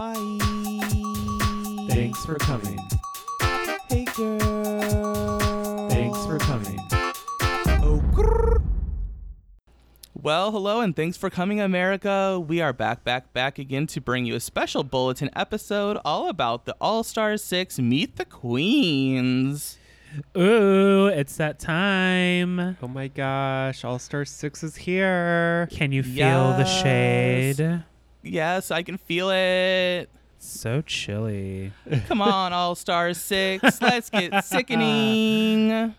Hi. Thanks for coming. Hey, girl. Thanks for coming. Oh, grrr. Well, hello and thanks for coming, America. We are back, back, back again to bring you a special bulletin episode all about the All Star 6 Meet the Queens. Ooh, it's that time. Oh my gosh, All Star 6 is here. Can you feel the Yes. shade? Yes, I can feel it. So chilly. Come on, All Star 6. Let's get sickening.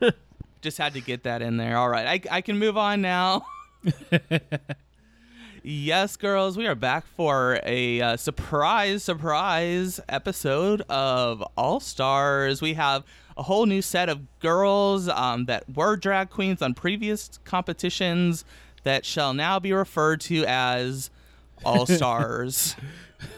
Just had to get that in there. All right, I, I can move on now. yes, girls, we are back for a uh, surprise, surprise episode of All Stars. We have a whole new set of girls um, that were drag queens on previous competitions that shall now be referred to as All Stars.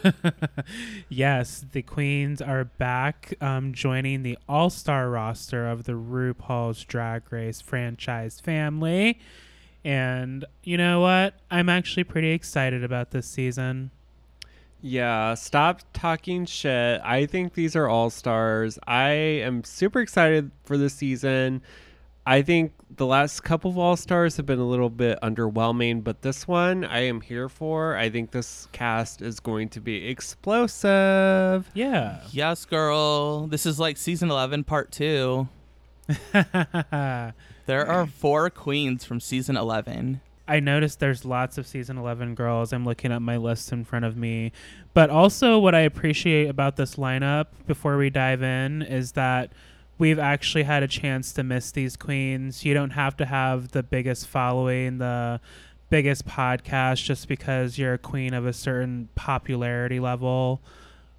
yes, the queens are back, um, joining the all-star roster of the RuPaul's Drag Race franchise family. And you know what? I'm actually pretty excited about this season. Yeah, stop talking shit. I think these are All Stars. I am super excited for this season. I think the last couple of All Stars have been a little bit underwhelming, but this one I am here for. I think this cast is going to be explosive. Yeah. Yes, girl. This is like season 11, part two. There are four queens from season 11. I noticed there's lots of season 11 girls. I'm looking at my list in front of me. But also, what I appreciate about this lineup before we dive in is that we've actually had a chance to miss these queens. You don't have to have the biggest following, the biggest podcast just because you're a queen of a certain popularity level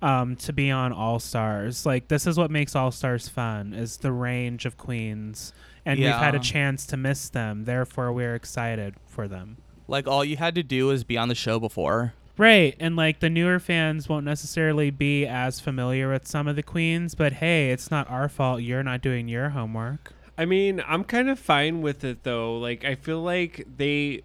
um, to be on All Stars. Like, this is what makes All Stars fun, is the range of queens. And we've had a chance to miss them. Therefore, we're excited for them. Like, all you had to do was be on the show before. Right. And like the newer fans won't necessarily be as familiar with some of the queens, but hey, it's not our fault you're not doing your homework. I mean, I'm kind of fine with it though. Like, I feel like they,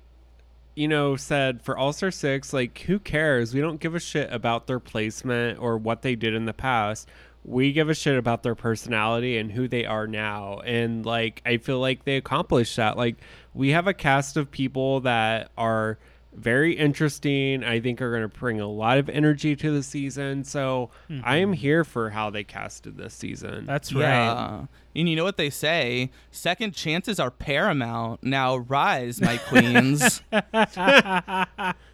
you know, said for All Star 6, like, who cares? We don't give a shit about their placement or what they did in the past. We give a shit about their personality and who they are now. And, like, I feel like they accomplished that. Like, we have a cast of people that are very interesting. I think are going to bring a lot of energy to the season. So I am here for how they casted this season. That's right. Yeah. And you know what they say? Second chances are paramount. Now rise, my queens.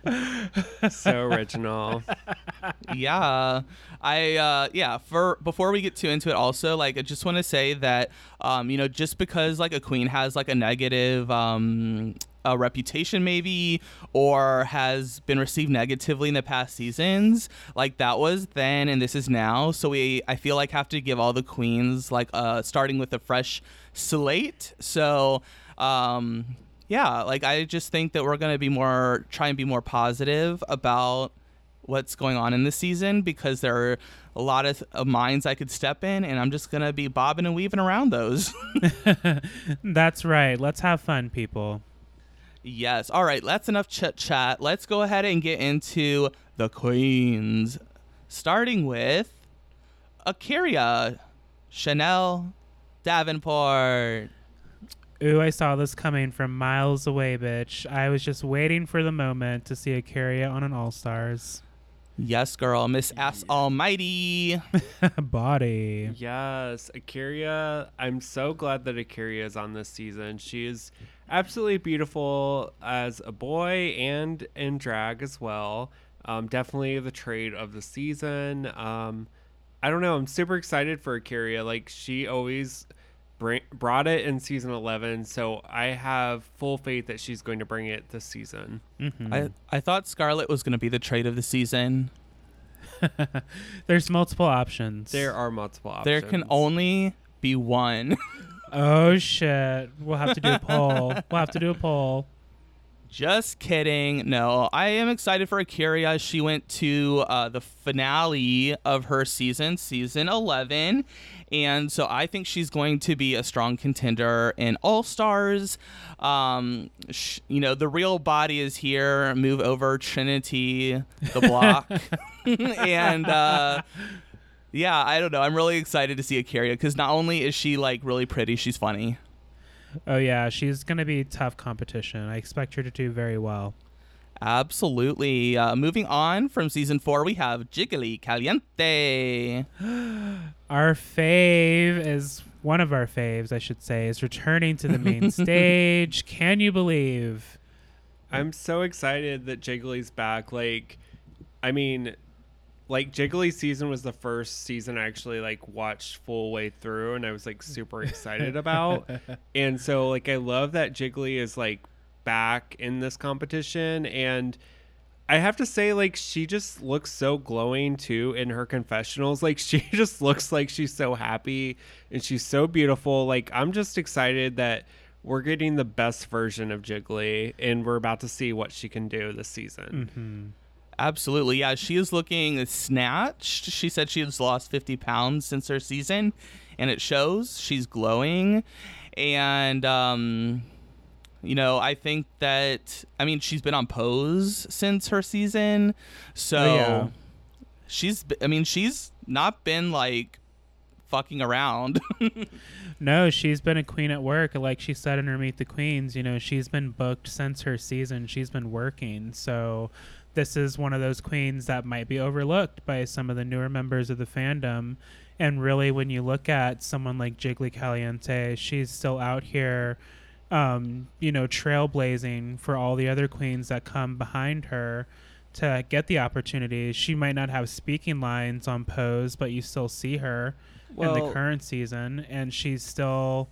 so original. yeah i uh yeah for before we get too into it also like i just want to say that um you know just because like a queen has like a negative um a reputation maybe or has been received negatively in the past seasons like that was then and this is now so we i feel like have to give all the queens like uh starting with a fresh slate so um yeah like i just think that we're gonna be more try and be more positive about what's going on in this season because there are a lot of, of minds I could step in, and I'm just gonna be bobbing and weaving around those. That's right. Let's have fun, people. Yes. All right. That's enough chit chat. Let's go ahead and get into the queens, starting with A'keria, Chanel, Davenport. Ooh, I saw this coming from miles away, bitch. I was just waiting for the moment to see A'keria on an All Stars. Yes, girl, Miss Ass Almighty. Body. Yes, A'keria. I'm so glad that A'keria is on this season. She is absolutely beautiful as a boy and in drag as well. Um, definitely the trade of the season. Um, I don't know. I'm super excited for A'keria. Like she always bring, brought it in season 11, so I have full faith that she's going to bring it this season. Mhm. I I thought Scarlet was gonna be the trade of the season. There's multiple options. There are multiple options. There can only be one. Oh shit. We'll have to do a poll. we'll have to do a poll. Just kidding. No, I am excited for Akira. She went to uh, the finale of her season, season 11. And so I think she's going to be a strong contender in All Stars. Um, sh- you know, the real body is here. Move over, Trinity, the block. and uh, yeah, I don't know. I'm really excited to see Akira because not only is she like really pretty, she's funny. Oh yeah, she's gonna be tough competition. I expect her to do very well. Absolutely. Uh, moving on from season four, we have Jiggly Caliente. Our fave is one of our faves, I should say, is returning to the main stage. Can you believe? I'm so excited that Jiggly's back. Like, I mean, like Jiggly season was the first season I actually like watched full way through, and I was like super excited about. And so, like, I love that Jiggly is like back in this competition, and I have to say, like, she just looks so glowing too in her confessionals. Like, she just looks like she's so happy and she's so beautiful. Like, I'm just excited that we're getting the best version of Jiggly, and we're about to see what she can do this season. hmm Absolutely. Yeah, she is looking snatched. She said she has lost 50 pounds since her season, and it shows. She's glowing. And, um, you know, I think that, I mean, she's been on pose since her season. So Oh, yeah. she's, I mean, she's not been like fucking around. No, she's been a queen at work. Like she said in her Meet the Queens, you know, she's been booked since her season. She's been working. So this is one of those queens that might be overlooked by some of the newer members of the fandom. And really, when you look at someone like Jiggly Caliente, she's still out here, um, you know, trailblazing for all the other queens that come behind her to get the opportunities. She might not have speaking lines on Pose, but you still see her in the current season, and she's still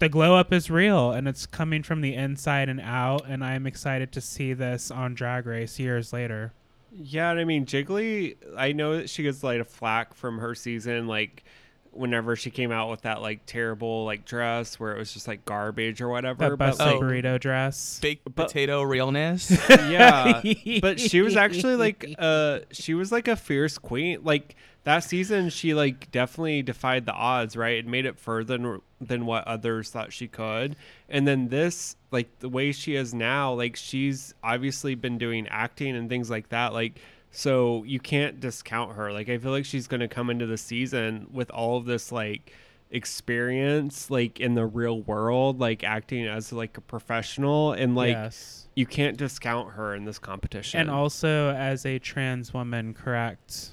the glow up is real, and it's coming from the inside and out. And I'm excited to see this on Drag Race years later. Yeah, and I mean Jiggly. I know that she gets like a flack from her season, like whenever she came out with that like terrible like dress where it was just like garbage or whatever. That but like- burrito dress. Baked But- potato realness. yeah, but she was actually like uh she was like a fierce queen. Like that season, she like definitely defied the odds. Right, it made it further than than what others thought she could. And then this, like the way she is now, like she's obviously been doing acting and things like that. Like so you can't discount her. Like I feel like she's going to come into the season with all of this like experience like in the real world like acting as like a professional and like yes. you can't discount her in this competition. And also as a trans woman, correct?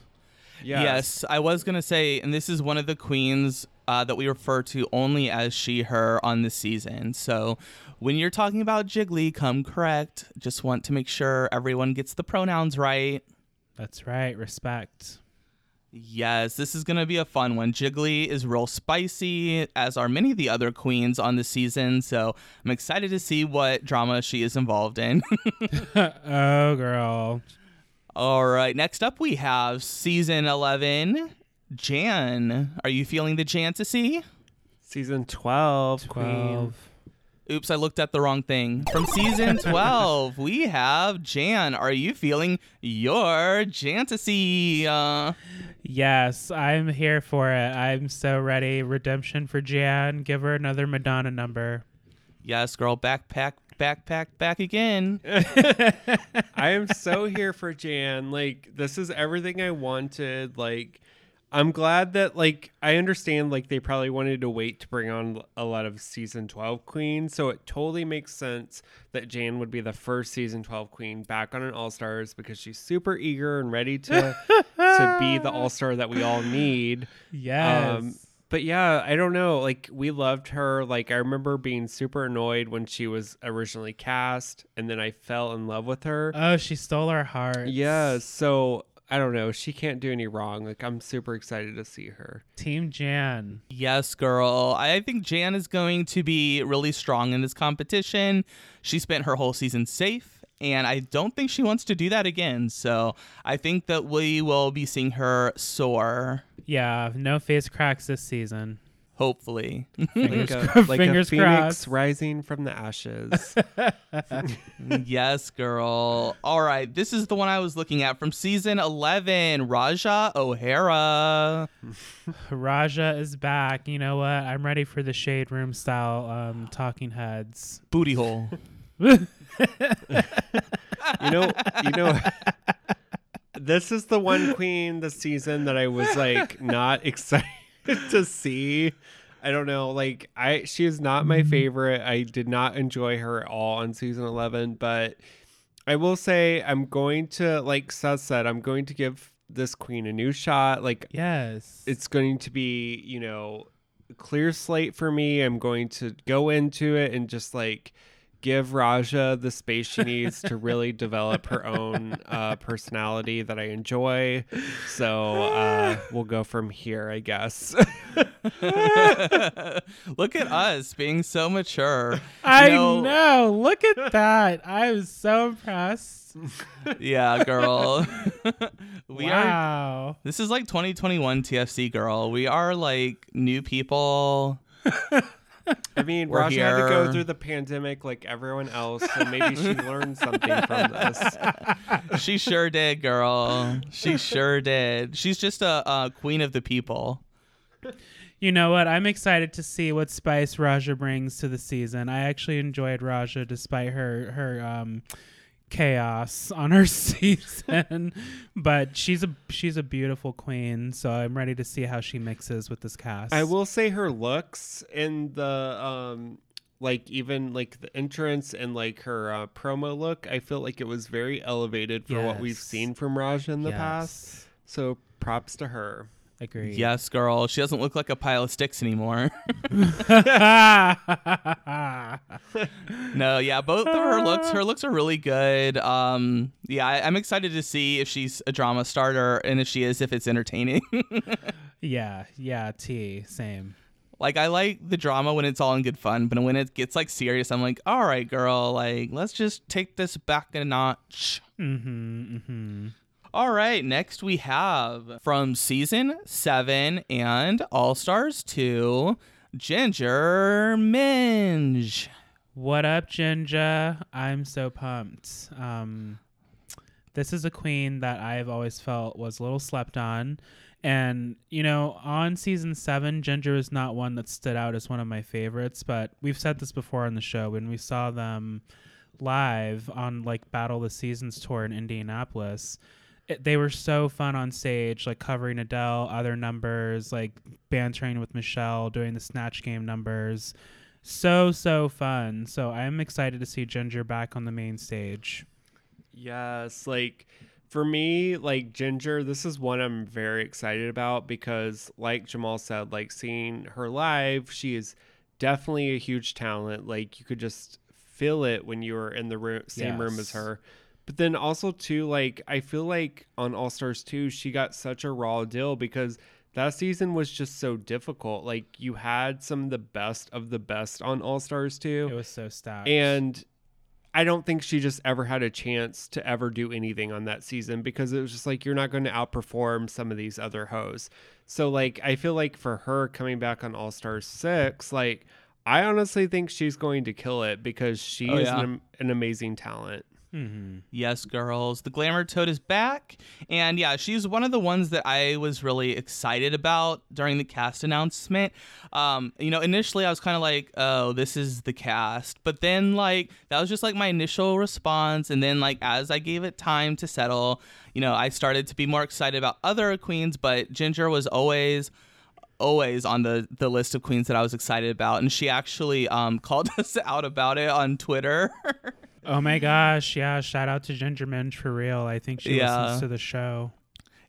Yes. I was gonna say, and this is one of the queens uh, that we refer to only as she, her on this season. So when you're talking about Jiggly, come correct. Just want to make sure everyone gets the pronouns right. That's right. Respect. Yes, this is gonna be a fun one. Jiggly is real spicy, as are many of the other queens on the season. So I'm excited to see what drama she is involved in. oh, girl. All right, next up we have season 11. Jan, are you feeling the Jantasy? Season 12, Queen. 12. Oops, I looked at the wrong thing. From season 12, we have Jan. Are you feeling your Jantasy? Uh, Yes, I'm here for it. I'm so ready. Redemption for Jan. Give her another Madonna number. yes, girl, backpack, backpack, back again. I am so here for Jan. Like this is everything I wanted. Like I'm glad that like I understand like they probably wanted to wait to bring on a lot of season 12 queens, so it totally makes sense that Jan would be the first season 12 queen back on an All-Stars because she's super eager and ready to to be the All-Star that we all need. Yes. Um, but yeah, I don't know. Like we loved her. Like I remember being super annoyed when she was originally cast, and then I fell in love with her. oh, she stole our heart. yeah, so I don't know. She can't do any wrong. Like I'm super excited to see her. Team Jan. Yes, girl. I think Jan is going to be really strong in this competition. She spent her whole season safe, and I don't think she wants to do that again. So I think that we will be seeing her soar. Yeah, no face cracks this season. Hopefully. like a, cro- like fingers a phoenix crossed. rising from the ashes. yes, girl. All right, this is the one I was looking at from season 11, Ra'Jah O'Hara. Ra'Jah is back. You know what? I'm ready for the shade room style um, talking heads. Booty hole. you know, you know. this is the one queen this season that I was like not excited to see. I don't know, like I she is not my mm-hmm. favorite. I did not enjoy her at all on season 11, but I will say I'm going to like Seth said, I'm going to give this queen a new shot. Like yes. it's going to be, you know, clear slate for me. I'm going to go into it and just like give Ra'Jah the space she needs to really develop her own uh, personality that I enjoy. So uh, we'll go from here, I guess. Look at us being so mature. I know- know. Look at that. I was so impressed. Yeah, girl. we are wow. This is like 2021 TFC girl. We are like new people. I mean, We're Ra'Jah had to go through the pandemic like everyone else, so maybe she learned something from this. She sure did, girl. She sure did. She's just a, a queen of the people. You know what? I'm excited to see what spice Ra'Jah brings to the season. I actually enjoyed Ra'Jah despite her her um, chaos on her season, but she's a she's a beautiful queen. So I'm ready to see how she mixes with this cast. I will say her looks in the um like even like the entrance and like her uh, promo look, I feel like it was very elevated for what we've seen from Ra'Jah in the past. So props to her. Agreed. Yes, girl. She doesn't look like a pile of sticks anymore. no, yeah, both of her looks, her looks are really good. Um, yeah, I, I'm excited to see if she's a drama starter, and if she is, if it's entertaining. yeah. Yeah. T. Same. like I like the drama when it's all in good fun, but when it gets like serious, I'm like, all right, girl, like let's just take this back a notch. Mm-hmm. Mm-hmm. All right, next we have from season seven and All Stars 2, Ginger Minj. What up, Ginger? I'm so pumped. Um, this is a queen that I've always felt was a little slept on. And, you know, on season seven, Ginger is not one that stood out as one of my favorites, but we've said this before on the show when we saw them live on like Battle of the Seasons tour in Indianapolis. They were so fun on stage, like covering Adele, other numbers, like bantering with Michelle, doing the Snatch Game numbers so so fun so i'm excited to see ginger back on the main stage Yes, like for me, like Ginger, this is one I'm very excited about because, like Jamal said, like seeing her live, she is definitely a huge talent. Like you could just feel it when you were in the room, same room as her. But then also too, like I feel like on All Stars 2, she got such a raw deal because that season was just so difficult. Like you had some of the best of the best on All Stars 2 it was so stacked and I don't think she just ever had a chance to ever do anything on that season because it was just like you're not going to outperform some of these other hoes. So like I feel like for her coming back on All Stars 6, like I honestly think she's going to kill it because she Oh, is yeah. an, an amazing talent. Hmm Yes, girls. The Glamour Toad is back. And yeah, she's one of the ones that I was really excited about during the cast announcement. Um, you know, initially I was kind of like, oh, this is the cast. But then, like, that was just like my initial response. And then, like, as I gave it time to settle, you know, I started to be more excited about other queens. But Ginger was always always on the the list of queens that I was excited about and she actually um called us out about it on Twitter. oh my gosh yeah shout out to ginger minj for real i think she Yeah. listens to the show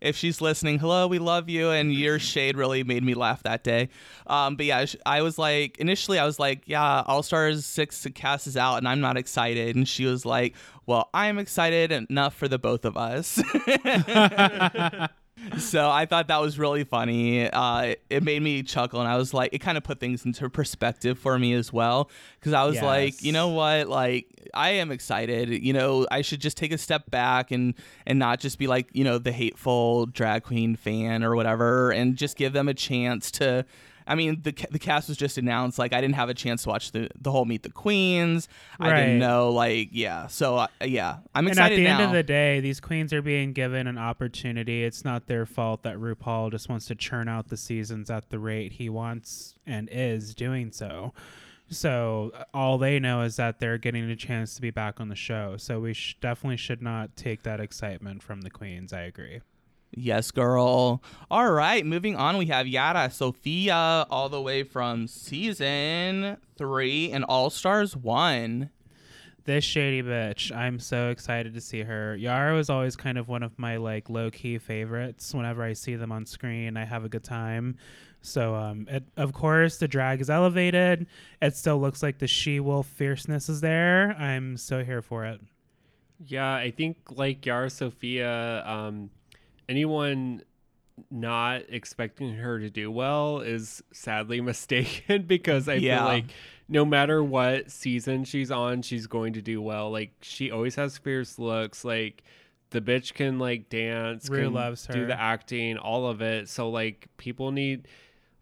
if she's listening, hello, we love you. And your shade really made me laugh that day. Um, but yeah, I was like, initially, I was like, yeah, All Stars 6 cast is out and I'm not excited. And she was like, well, I'm excited enough for the both of us. so I thought that was really funny. Uh, it, made me chuckle. And I was like, it kind of put things into perspective for me as well. Cause I was like, you know what? Like, I am excited. You know, I should just take a step back and and not just be like, you know, the hateful drag queen fan or whatever, and just give them a chance to I mean, the the cast was just announced. Like, I didn't have a chance to watch the the whole Meet the Queens. I didn't know. Like, yeah. So uh, yeah, I'm excited. and at the now. end of the day, these queens are being given an opportunity. It's not their fault that RuPaul just wants to churn out the seasons at the rate he wants and is doing so. So uh, all they know is that they're getting a chance to be back on the show. So we sh- definitely should not take that excitement from the queens. I agree. Yes, girl. All right, moving on. We have Yara Sofia all the way from season three and All Stars one. This shady bitch. I'm so excited to see her. Yara was always kind of one of my like low key favorites. Whenever I see them on screen, I have a good time. So, um, it, of course, the drag is elevated. It still looks like the she wolf fierceness is there. I'm so here for it. Yeah, I think like Yara Sofia, um, anyone not expecting her to do well is sadly mistaken because I Yeah. feel like no matter what season she's on, she's going to do well. Like she always has fierce looks. Like the bitch can like dance, Rue can loves do the acting, all of it. So like people need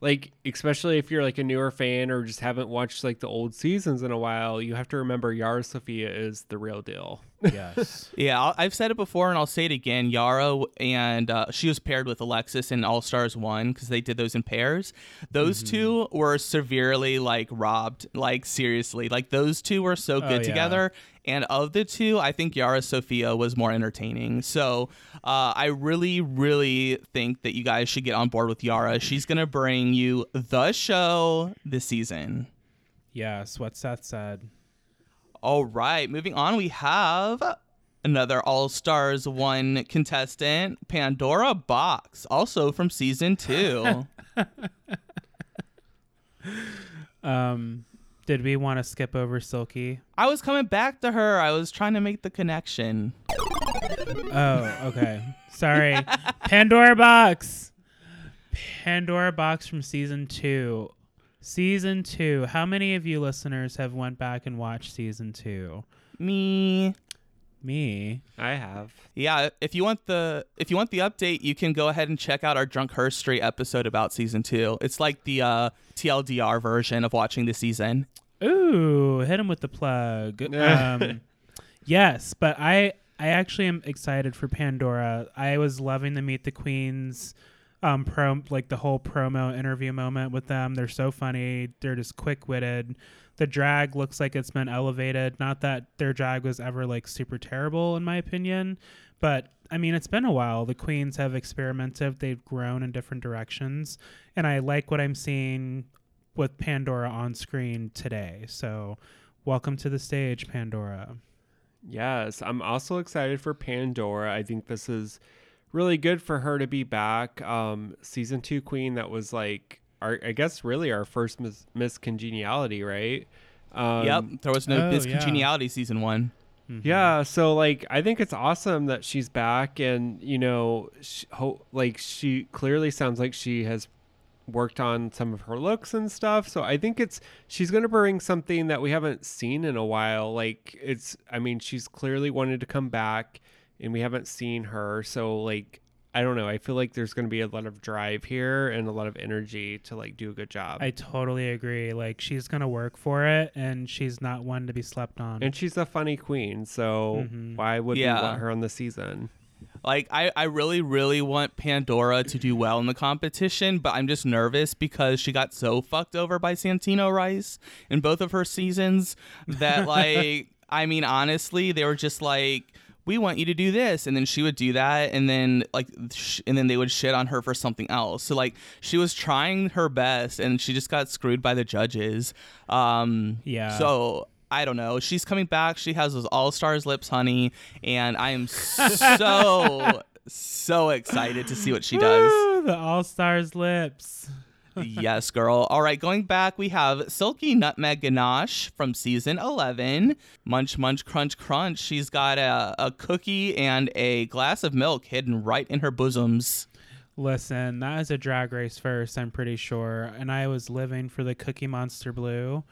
like especially if you're like a newer fan or just haven't watched like the old seasons in a while, you have to remember Yara Sofia is the real deal. Yes. Yeah, I'll, I've said it before and I'll say it again. Yara and uh, she was paired with Alexis in All Stars One because they did those in pairs. Those Mm-hmm. two were severely like robbed. Like seriously, like those two were so Oh, good yeah. together. And of the two, I think Yara Sofia was more entertaining. So uh, I really, really think that you guys should get on board with Yara. She's gonna bring you the show this season. yes. What Seth said. All right, moving on, we have another All Stars 1 contestant, Pandora Boxx, also from season 2. Um, did we want to skip over Silky? I was coming back to her. I was trying to make the connection. Oh, okay. Sorry. Pandora Boxx. Pandora Boxx from season two. Season two. How many of you listeners have went back and watched season two? Me. Me. I have. Yeah, if you want the if you want the update, you can go ahead and check out our Drunk Her Street episode about season 2. It's like the uh, TLDR version of watching the season. Ooh, hit him with the plug. Um, yes, but I I actually am excited for Pandora. I was loving the Meet the Queens um pro like the whole promo interview moment with them. They're so funny. They're just quick witted. The drag looks like it's been elevated. Not that their drag was ever like super terrible in my opinion, but I mean it's been a while. The queens have experimented. They've grown in different directions, and I like what I'm seeing with Pandora on screen today. So, welcome to the stage, Pandora. Yes, I'm also excited for Pandora. I think this is really good for her to be back. Um, season two queen that was like our, I guess, really our first Miss, Miss Congeniality, right? Um, yep, there was no oh, Miss yeah. Congeniality season 1. Yeah, so like I think it's awesome that she's back, and you know, she, ho- like she clearly sounds like she has worked on some of her looks and stuff. So I think it's she's gonna bring something that we haven't seen in a while. Like it's, I mean, she's clearly wanted to come back, and we haven't seen her. So like, I don't know. I feel like there's gonna be a lot of drive here and a lot of energy to like do a good job. I totally agree. Like she's gonna work for it, and she's not one to be slept on. and she's a funny queen, so Mhm. why would Yeah. we want her on the season? Like I, I really, really want Pandora to do well in the competition, but I'm just nervous because she got so fucked over by Santino Rice in both of her seasons that like I mean honestly, they were just like we want you to do this and then she would do that and then like sh- and then they would shit on her for something else so like she was trying her best and she just got screwed by the judges um Yeah. so I don't know. She's coming back. She has those all stars lips, honey, and I am so so excited to see what she does. Woo, the All Stars lips. Yes, girl. All right, going back, we have Silky Nutmeg Ganache from season 11. Munch, munch, crunch, crunch. She's got a, a cookie and a glass of milk hidden right in her bosoms. Listen, that is a drag race first, I'm pretty sure. And I was living for the Cookie Monster Blue.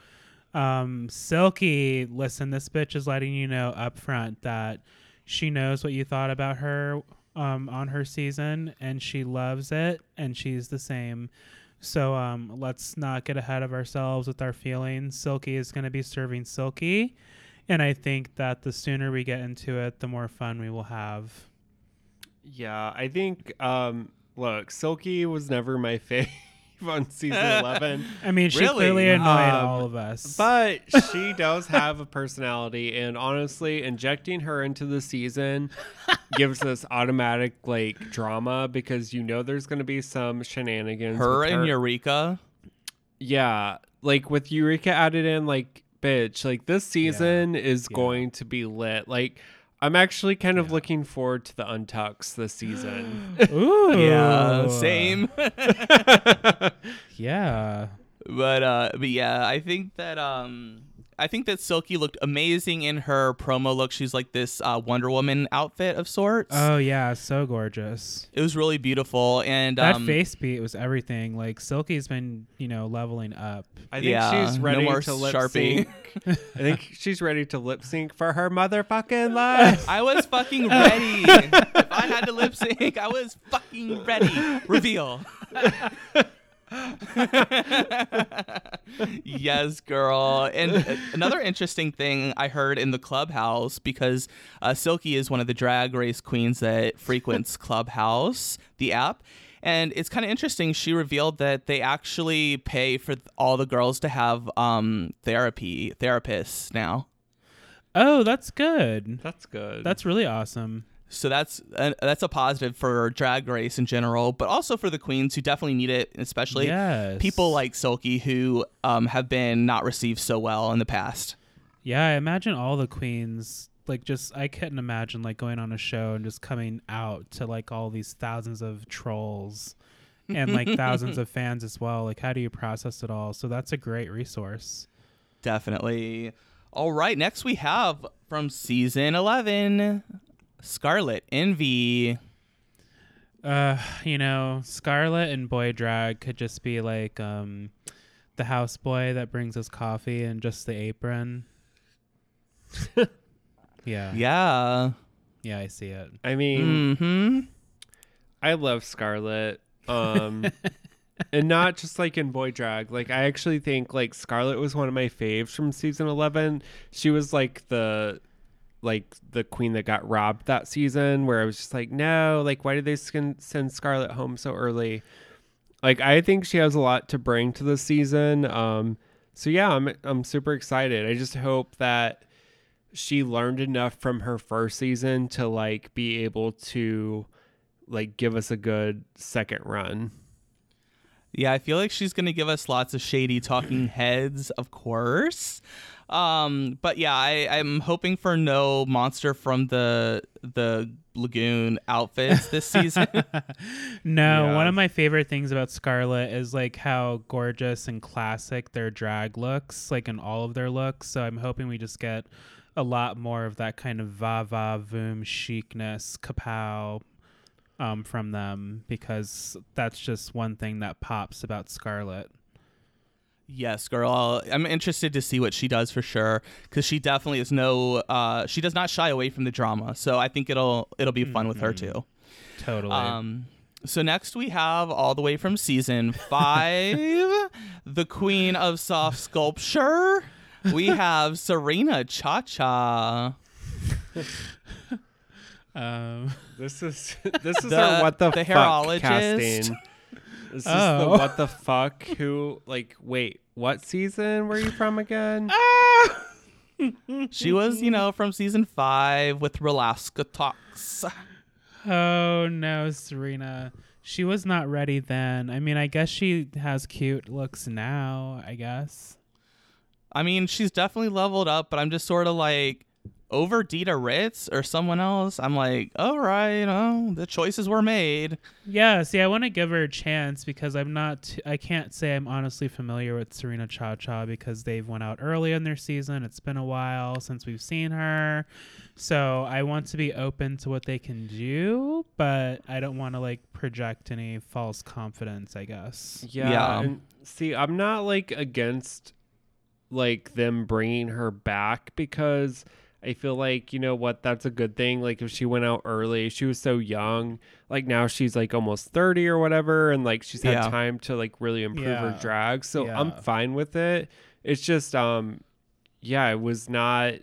Um, Silky, listen, this bitch is letting you know up front that she knows what you thought about her um, on her season and she loves it and she's the same. So um, let's not get ahead of ourselves with our feelings. Silky is going to be serving Silky, and I think that the sooner we get into it, the more fun we will have. Yeah, I think. Um, look, Silky was never my fave on season eleven, I mean, she Really? clearly annoyed Um, all of us. but she does have a personality, and honestly, injecting her into the season gives us automatic like drama because you know there's going to be some shenanigans. Her with and Eureka. Yeah, like with Eureka added in, like, bitch, like this season is Yeah. going to be lit. Like, I'm actually kind of Yeah. looking forward to the Untucks this season. Ooh, Yeah, same. Yeah, but uh but yeah, I think that um I think that Silky looked amazing in her promo look. She's like this uh, Wonder Woman outfit of sorts. oh yeah, so gorgeous. it was really beautiful and That um, face beat was everything. Like Silky's been, you know, leveling up. I think Yeah, she's no ready more to lip sync. I think she's ready to lip sync for her motherfucking life. I was fucking ready. if I had to lip sync, I was fucking ready. Reveal. Yes, girl. And uh, another interesting thing I heard in the clubhouse because uh, Silky is one of the drag race queens that frequents Clubhouse, the app. And it's kind of interesting. She revealed that they actually pay for th- all the girls to have um, therapy therapists now. Oh, that's good. That's good. That's really awesome. So that's uh, that's a positive for drag race in general, but also for the queens who definitely need it, especially yes. people like Silky who um, have been not received so well in the past. Yeah, I imagine all the queens like just I couldn't imagine like going on a show and just coming out to like all these thousands of trolls and like thousands of fans as well. Like how do you process it all? So that's a great resource. Definitely. All right, next we have from season 11 Scarlet Envy. Uh, you know, Scarlet and Boy Drag could just be like um the houseboy that brings us coffee and just the apron. yeah. Yeah. Yeah, I see it. I mean, Mm-hmm. I love Scarlet. Um and not just like in boy drag. Like I actually think like Scarlet was one of my faves from season 11. She was like the like the queen that got robbed that season where I was just like, "No, like why did they send Scarlet home so early?" Like I think she has a lot to bring to the season. Um so yeah, I'm I'm super excited. I just hope that she learned enough from her first season to like be able to like give us a good second run. Yeah, I feel like she's gonna give us lots of shady talking heads, of course. Um, but yeah, I, I'm hoping for no monster from the the lagoon outfits this season. No, Yeah. one of my favorite things about Scarlet is like how gorgeous and classic their drag looks, like in all of their looks. So I'm hoping we just get a lot more of that kind of va va voom chicness, kapow um, from them because that's just one thing that pops about Scarlet. Yes, girl. I'm interested to see what she does for sure because she definitely is no. Uh, she does not shy away from the drama, so I think it'll it'll be fun with her Mhm. too. Totally. Um, so next we have all the way from season five, the queen of soft sculpture. We have Serena ChaCha. Um, this is this is The- our what the, the fuck hairologist. casting. This is the Oh. what the fuck who like wait what season were you from again? Ah! She was, you know, from season five with Relaska Talks. oh no, Serena. She was not ready then. I mean, I guess she has cute looks now, I guess. I mean, she's definitely leveled up, but I'm just sort of like over Dita Ritz or someone else. I'm like, all right, you know, the choices were made. Yeah, see, I want to give her a chance because I'm not. T- I can't say I'm honestly familiar with Serena ChaCha because they've went out early in their season. It's been a while since we've seen her, so I want to be open to what they can do, but I don't want to like project any false confidence. I guess. Yeah, Yeah. see, I'm not like against like them bringing her back because I feel like, you know what, that's a good thing. Like if she went out early, she was so young. Like now she's like almost 30 or whatever and like she's had Yeah. time to like really improve her drag. So I'm fine with it. It's just um yeah, I was not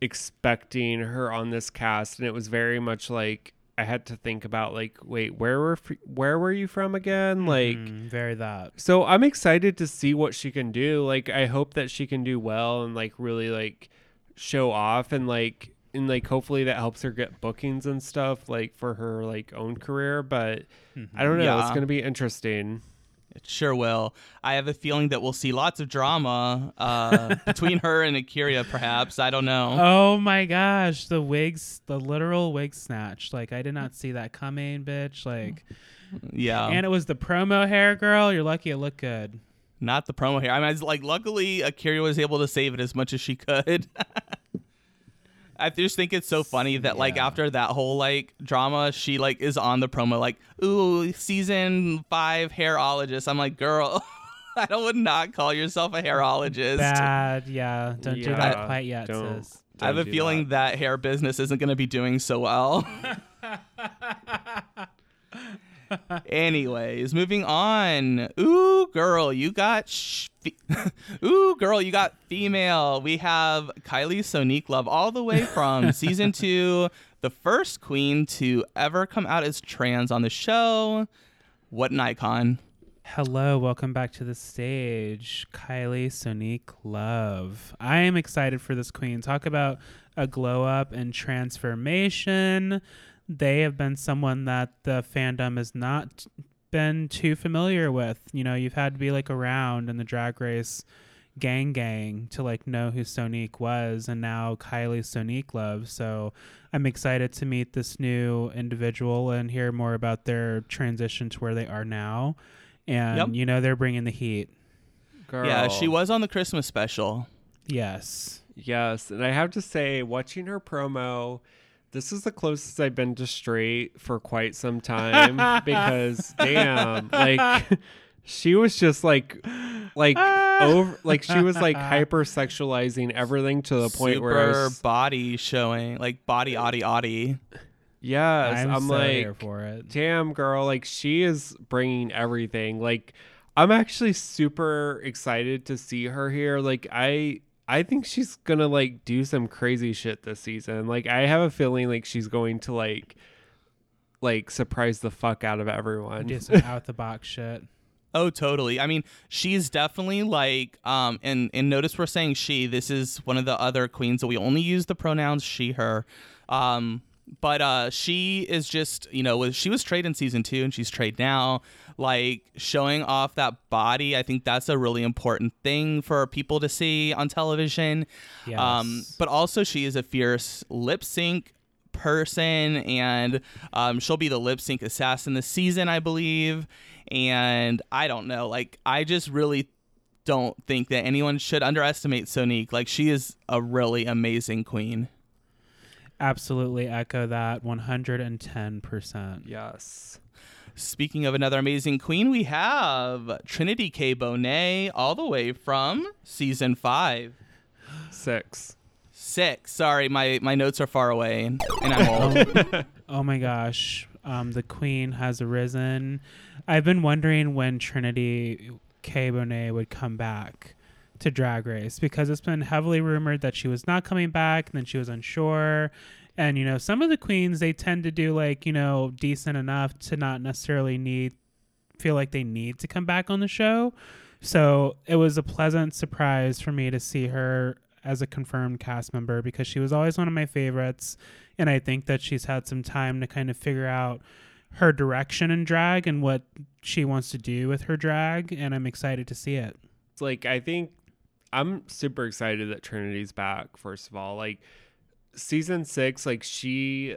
expecting her on this cast and it was very much like I had to think about like wait, where were f- where were you from again? Like Mm, very that. so I'm excited to see what she can do. Like I hope that she can do well and like really like show off and like and like hopefully that helps her get bookings and stuff like for her like own career. But I don't know. It's gonna be interesting. It sure will. I have a feeling that we'll see lots of drama uh, between her and Akira, perhaps. I don't know. Oh my gosh, the wigs, the literal wig snatch. Like I did not see that coming, bitch. Like, yeah. and it was the promo hair, girl. You're lucky it looked good. Not the promo here. I mean, it's like, luckily, Akira was able to save it as much as she could. I just think it's so funny that like Yeah. after that whole like drama, she like is on the promo like, "Ooh, season five hairologist." I'm like, girl, I don't would not call yourself a hairologist. Bad, yeah. Don't do that quite yet, don't. sis. I have a Don't do feeling that. hair business isn't going to be doing so well. Anyways, moving on. Ooh, girl, you got sh- Ooh, girl, you got female. We have Kylie Sonique Love all the way from season 2, the first queen to ever come out as trans on the show. What an icon. Hello, welcome back to the stage, Kylie Sonique Love. I am excited for this queen. Talk about a glow up and transformation. They have been someone that the fandom has not been too familiar with. You know, you've had to be like around in the drag race gang gang to like know who Sonique was and now Kylie Sonique Love. So I'm excited to meet this new individual and hear more about their transition to where they are now. And Yep. you know they're bringing the heat. Girl. Yeah, she was on the Christmas special. Yes. Yes, and I have to say, watching her promo, this is the closest I've been to straight for quite some time because damn, like she was just like like over like she was like hypersexualizing everything to the point Super where I was, body showing, like body, oddy, oddy. yes, I'm, I'm, so like here for it. damn girl like she is bringing everything like i'm actually super excited to see her here like i i think she's gonna like do some crazy shit this season like i have a feeling like she's going to like like surprise the fuck out of everyone Do some out the box shit. Oh, totally. I mean, she's definitely like, um, and and notice we're saying she. This is one of the other queens that we only use the pronouns she, her. Um, but uh, she is just, you know, she was trade in season two and she's trade now. Like showing off that body, I think that's a really important thing for people to see on television. Um, but also she is a fierce lip sync person and um, she'll be the lip sync assassin this season i believe and i don't know like i just really don't think that anyone should underestimate sonique like she is a really amazing queen Absolutely echo that 110%. yes speaking of another amazing queen we have trinity k bonet all the way from season five six six sorry my my notes are far away and, and i'm old Oh my gosh. Um, the queen has arisen. I've been wondering when Trinity K. Bonet would come back to Drag Race because it's been heavily rumored that she was not coming back and then she was unsure. And, you know, some of the queens, they tend to do like, you know, decent enough to not necessarily need, feel like they need to come back on the show. So it was a pleasant surprise for me to see her as a confirmed cast member because she was always one of my favorites and I think that she's had some time to kind of figure out her direction in drag and what she wants to do with her drag, and I'm excited to see it. It's like I think I'm super excited that Trinity's back. First of all, like season six, like she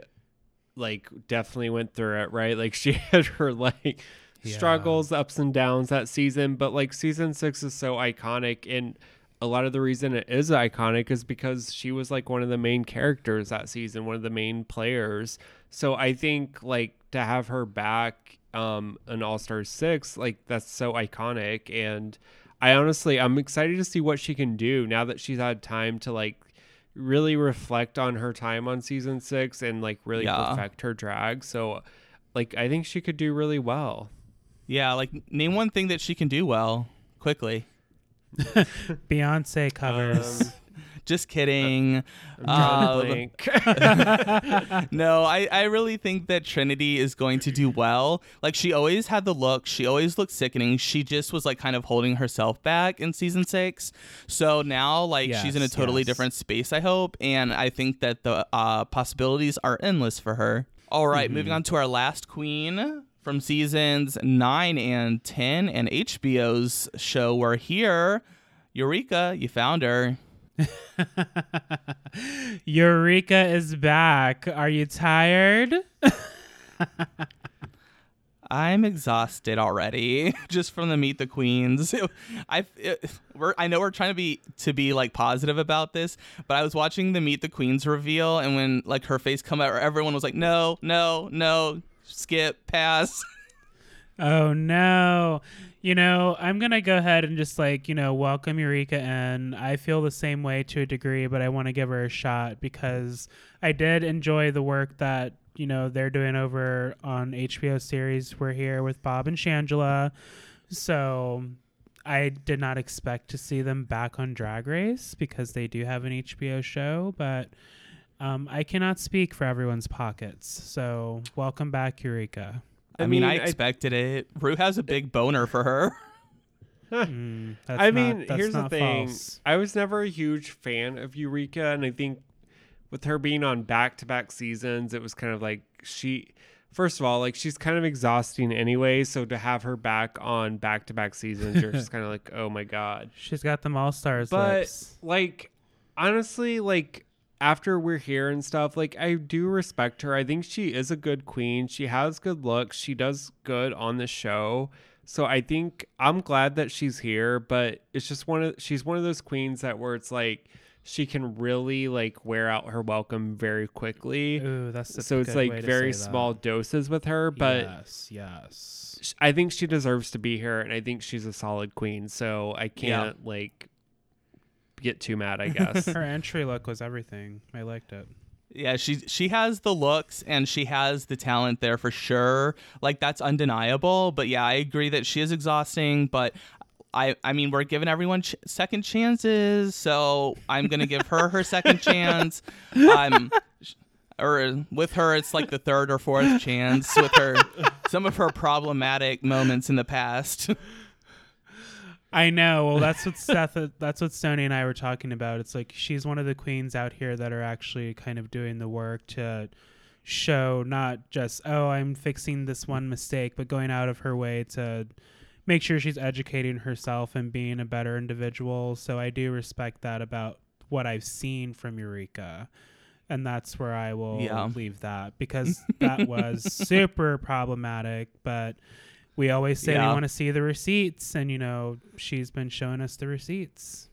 like definitely went through it, right? Like she had her like Yeah. struggles, ups and downs that season, but like season six is so iconic and a lot of the reason it is iconic is because she was like one of the main characters that season, one of the main players. So I think like to have her back um in All Stars 6, like that's so iconic and I honestly I'm excited to see what she can do now that she's had time to like really reflect on her time on season six and like really Yeah. perfect her drag. So, like, I think she could do really well. Yeah, like name one thing that she can do well quickly. Beyonce covers. Um, Just kidding. I'm drawing a Uh, blank. no, I, I really think that Trinity is going to do well. Like she always had the look, she always looked sickening. She just was like kind of holding herself back in season six. So now like she's in a totally yes. different space, I hope. And I think that the uh, possibilities are endless for her. All right, moving on to our last queen from seasons nine and ten and HBO's show We're Here. Eureka, you found her. Eureka is back. Are you tired? I'm exhausted already just from the Meet the Queens. I we're I know we're trying to be to be like positive about this, but I was watching the Meet the Queens reveal and when like her face come out everyone was like no, no, no, skip, pass. Oh no. You know, I'm going to go ahead and just like, you know, welcome Eureka in. I feel the same way to a degree, but I want to give her a shot because I did enjoy the work that, you know, they're doing over on HBO series We're Here with Bob and Shangela. So I did not expect to see them back on Drag Race because they do have an HBO show, but um, I cannot speak for everyone's pockets. So welcome back, Eureka. I, I mean, I mean, I- expected it. Rue has a big boner for her. Mm, that's I not- mean, that's here's the thing. false. I was never a huge fan of Eureka, and I think with her being on back to back seasons, it was kind of like she. First of all, like she's kind of exhausting anyway, so to have her back on back to back seasons, you're just kind of like, oh my god. She's got them all stars. But lips. like, honestly, like after we're here and stuff, like I do respect her. I think she is a good queen. She has good looks. She does good on the show. So I think I'm glad that she's here, but it's just one of she's one of those queens that where it's like she can really like wear out her welcome very quickly. Ooh, that's so it's like very small doses with her, but yes, yes. I think she deserves to be here and I think she's a solid queen. So I can't like get too mad, I guess. Her entry look was everything. I liked it. Yeah, she she has the looks and she has the talent there for sure. Like that's undeniable. But yeah, I agree that she is exhausting. But I I mean we're giving everyone ch- second chances, so I'm gonna give her her second chance. Um, or with her, it's like the third or fourth chance with her some of her problematic moments in the past. I know. Well, that's what Seth. Uh, that's what Sony and I were talking about. It's like she's one of the queens out here that are actually kind of doing the work to show not just oh I'm fixing this one mistake, but going out of her way to make sure she's educating herself and being a better individual. So I do respect that about what I've seen from Eureka. And that's where I will Yeah. leave that because that was super problematic. But we always say we want to see the receipts, and you know she's been showing us the receipts.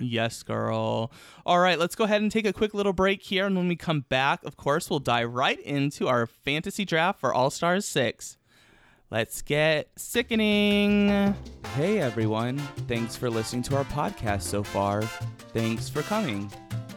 Yes, girl. All right, let's go ahead and take a quick little break here. And when we come back, of course, we'll dive right into our fantasy draft for All Stars 6. Let's get sickening. Hey, everyone. Thanks for listening to our podcast so far. Thanks for coming.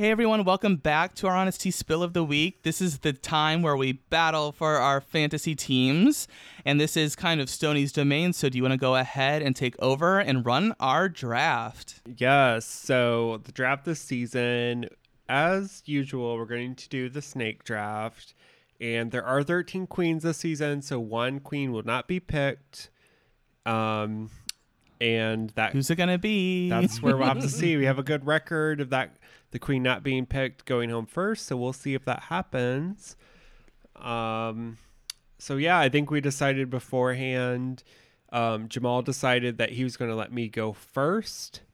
Hey everyone, welcome back to our Honesty Spill of the Week. This is the time where we battle for our fantasy teams, and this is kind of Stony's domain, so do you want to go ahead and take over and run our draft? Yes. So the draft this season, as usual, we're going to do the snake draft. And there are 13 queens this season, so one queen will not be picked. Um and that Who's it going to be? that's where we'll have to see. We have a good record of that the queen not being picked going home first, so we'll see if that happens. Um so yeah, I think we decided beforehand. Um, Jamal decided that he was going to let me go first.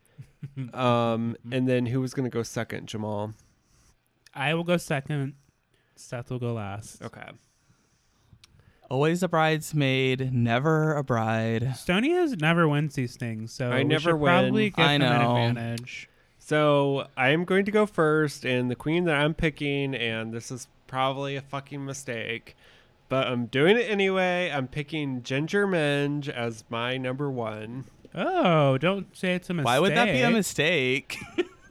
Um, and then who was going to go second? Jamal. I will go second. Seth will go last. Okay. Always a bridesmaid, never a bride. Stony has never wins these things, so I we never should probably win. give I him an know. advantage. So I'm going to go first, and the queen that I'm picking, and this is probably a fucking mistake, but I'm doing it anyway. I'm picking Ginger Minj as my number one. Oh, don't say it's a mistake. Why would that be a mistake?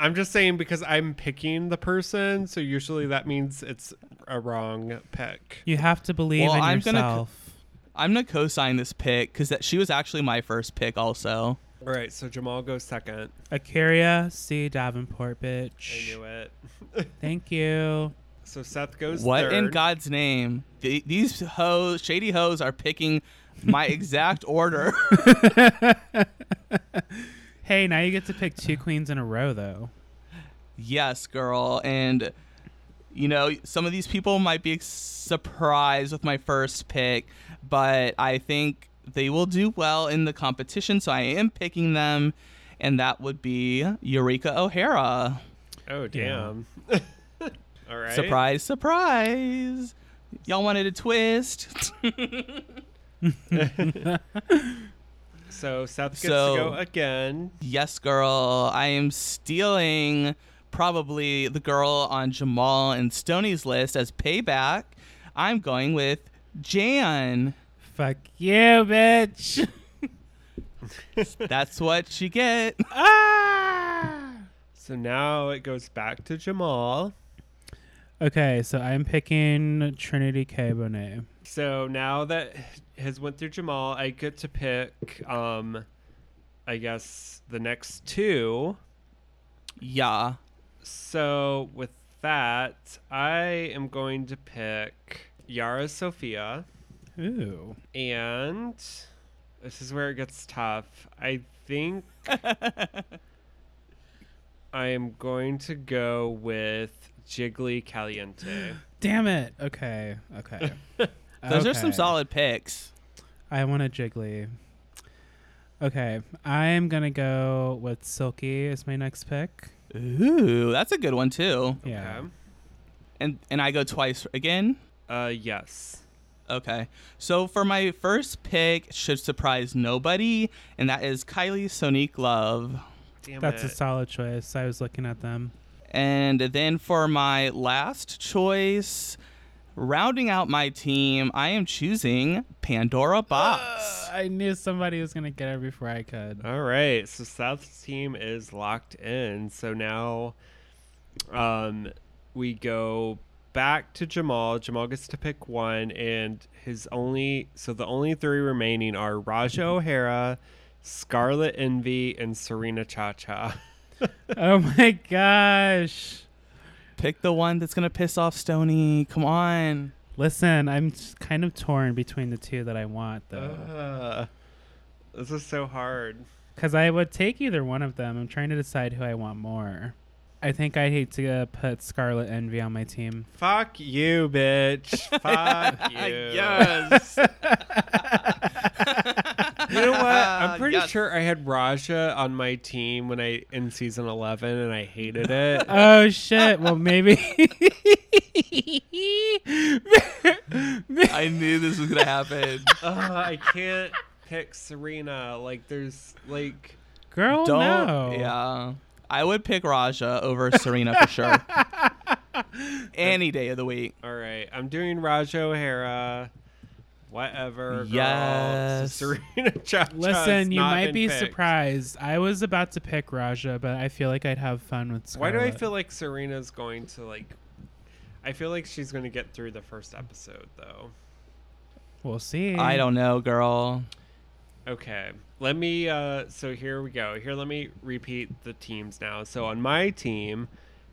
I'm just saying because I'm picking the person, so usually that means it's a wrong pick. You have to believe Well, in I'm gonna c- yourself. I'm gonna co-sign this pick because that she was actually my first pick, also. All right, so Jamal goes second. A'keria C. Davenport, I bitch. knew it. Thank you. So Seth goes What third. in God's name? Th- these hoes, shady hoes, are picking my exact order. Hey, now you get to pick two queens in a row, though. yes, girl, and you know some of these people might be surprised with my first pick, but I think they will do well in the competition, so I am picking them, and that would be Eureka O'Hara. Oh Yeah. damn. All right. Surprise, surprise. Y'all wanted a twist. So Seth gets So- to go again. yes, girl. I am stealing probably the girl on Jamal and Stony's list as payback. I'm going with Jan. Fuck you, bitch. That's what you get. ah! So now it goes back to Jamal. Okay, so I'm picking Trinity K. Bonet. So now that has went through Jamal, I get to pick um I guess the next two. Yeah. So with that, I am going to pick Yara Sofia Ooh. and this is where it gets tough. I think I am going to go with Jiggly Caliente. Damn it. Okay. Okay. Those are some solid picks. I want a Jiggly. Okay, I am gonna go with Silky as my next pick. Ooh, that's a good one too. Yeah. Okay. And and I go twice again. Uh yes. Okay. So for my first pick should surprise nobody, and that is Kylie Sonique Love. Damn That's a solid choice. I was looking at them. And then for my last choice, rounding out my team, I am choosing Pandora Boxx. I knew somebody was gonna get her before I could. All right, so South's team is locked in. So now, um, we go back to Jamal. Jamal gets to pick one, and his only so the only three remaining are Ra'Jah O'Hara, Scarlet Envy, and Serena ChaCha. oh my gosh! Pick the one that's gonna piss off Stony. Come on. Listen, I'm kind of torn between the two that I want though, Uh, this is so hard. because I would take either one of them. I'm trying to decide who I want more. I think I'd hate to uh, put Scarlet Envy on my team. Fuck you, bitch. Fuck you. yes. You know what? I'm pretty Yes. sure I had Ra'Jah on my team when I in season 11 and I hated it. Oh shit! Well, maybe. I knew this was gonna happen. Ugh, uh, I can't pick Serena. Like there's like Girl, Don't. no. Yeah. I would pick Ra'Jah over Serena for sure. Any day of the week. all right, I'm doing Ra'Jah O'Hara. Whatever. Girl. Yes. So Serena Cha Listen, you might be surprised. I was about to pick Ra'Jah, but I feel like I'd have fun with Why do I feel like Serena's going to like I feel like she's going to get through the first episode though. We'll see. I don't know, girl. Okay. Let me uh so here we go. Here let me repeat the teams now. So on my team,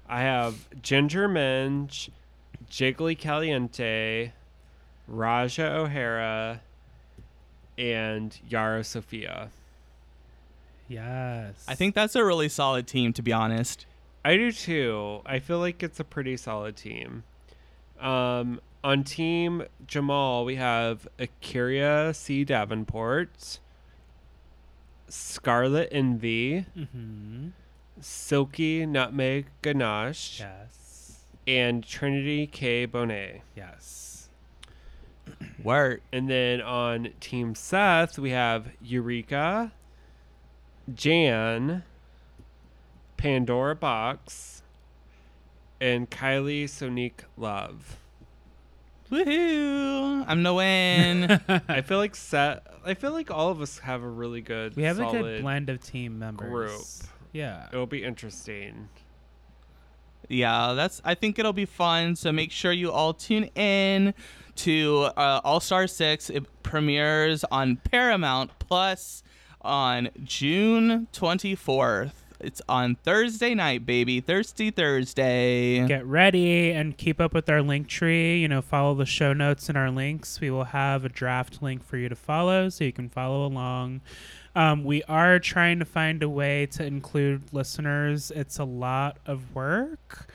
I have Ginger Minj, Jiggly Caliente, Ra'Jah O'Hara, and Yara Sofia. Yes. I think that's a really solid team, to be honest. I do too. I feel like it's a pretty solid team. Um on team Jamal, we have A'keria C. Davenport, Scarlet Envy, Mm-hmm. Silky Nutmeg Ganache, Yes. and Trinity K. Bonet. Yes. Work. And then on Team Seth, we have Eureka, Jan, Pandora Boxx, and Kylie Sonique Love. Woohoo! I'm no win. I feel like Seth. I feel like all of us have a really good. We have a good blend of team members. group. Yeah. It'll be interesting. yeah, that's. I think it'll be fun. So make sure you all tune in to uh, All Star Six. It premieres on Paramount Plus on June 24th. It's on Thursday night, baby. Thirsty Thursday. Get ready and keep up with our link tree. You know, follow the show notes and our links. We will have a draft link for you to follow so you can follow along. Um, we are trying to find a way to include listeners. It's a lot of work,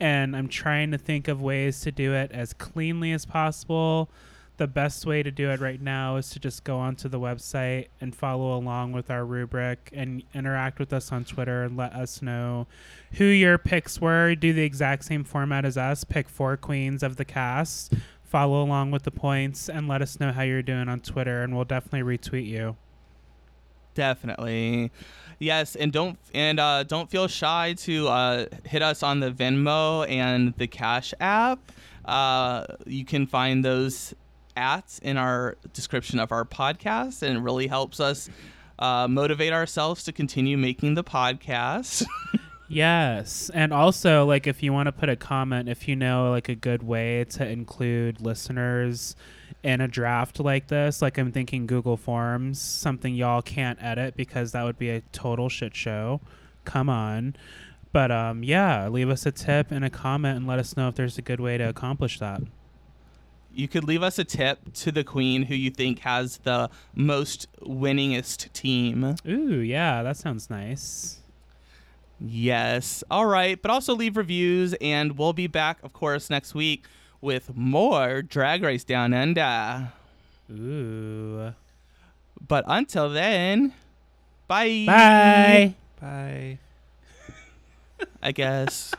and I'm trying to think of ways to do it as cleanly as possible. The best way to do it right now is to just go onto the website and follow along with our rubric and interact with us on Twitter and let us know who your picks were. Do the exact same format as us. Pick four queens of the cast. Follow along with the points and let us know how you're doing on Twitter, and we'll definitely retweet you. Definitely. Yes, and don't and uh, don't feel shy to uh, hit us on the Venmo and the Cash app. Uh, you can find those ats in our description of our podcast, and it really helps us uh, motivate ourselves to continue making the podcast. Yes. And also, like, if you want to put a comment, if you know, like, a good way to include listeners in a draft like this, like, I'm thinking Google Forms, something y'all can't edit because that would be a total shit show. Come on. But, um, yeah, leave us a tip and a comment and let us know if there's a good way to accomplish that. you could leave us a tip to the queen who you think has the most winningest team. Ooh, yeah, that sounds nice. Yes. All right. But also leave reviews, and we'll be back, of course, next week with more Drag Race Down Under. Ooh. But until then, bye. Bye. Bye. I guess.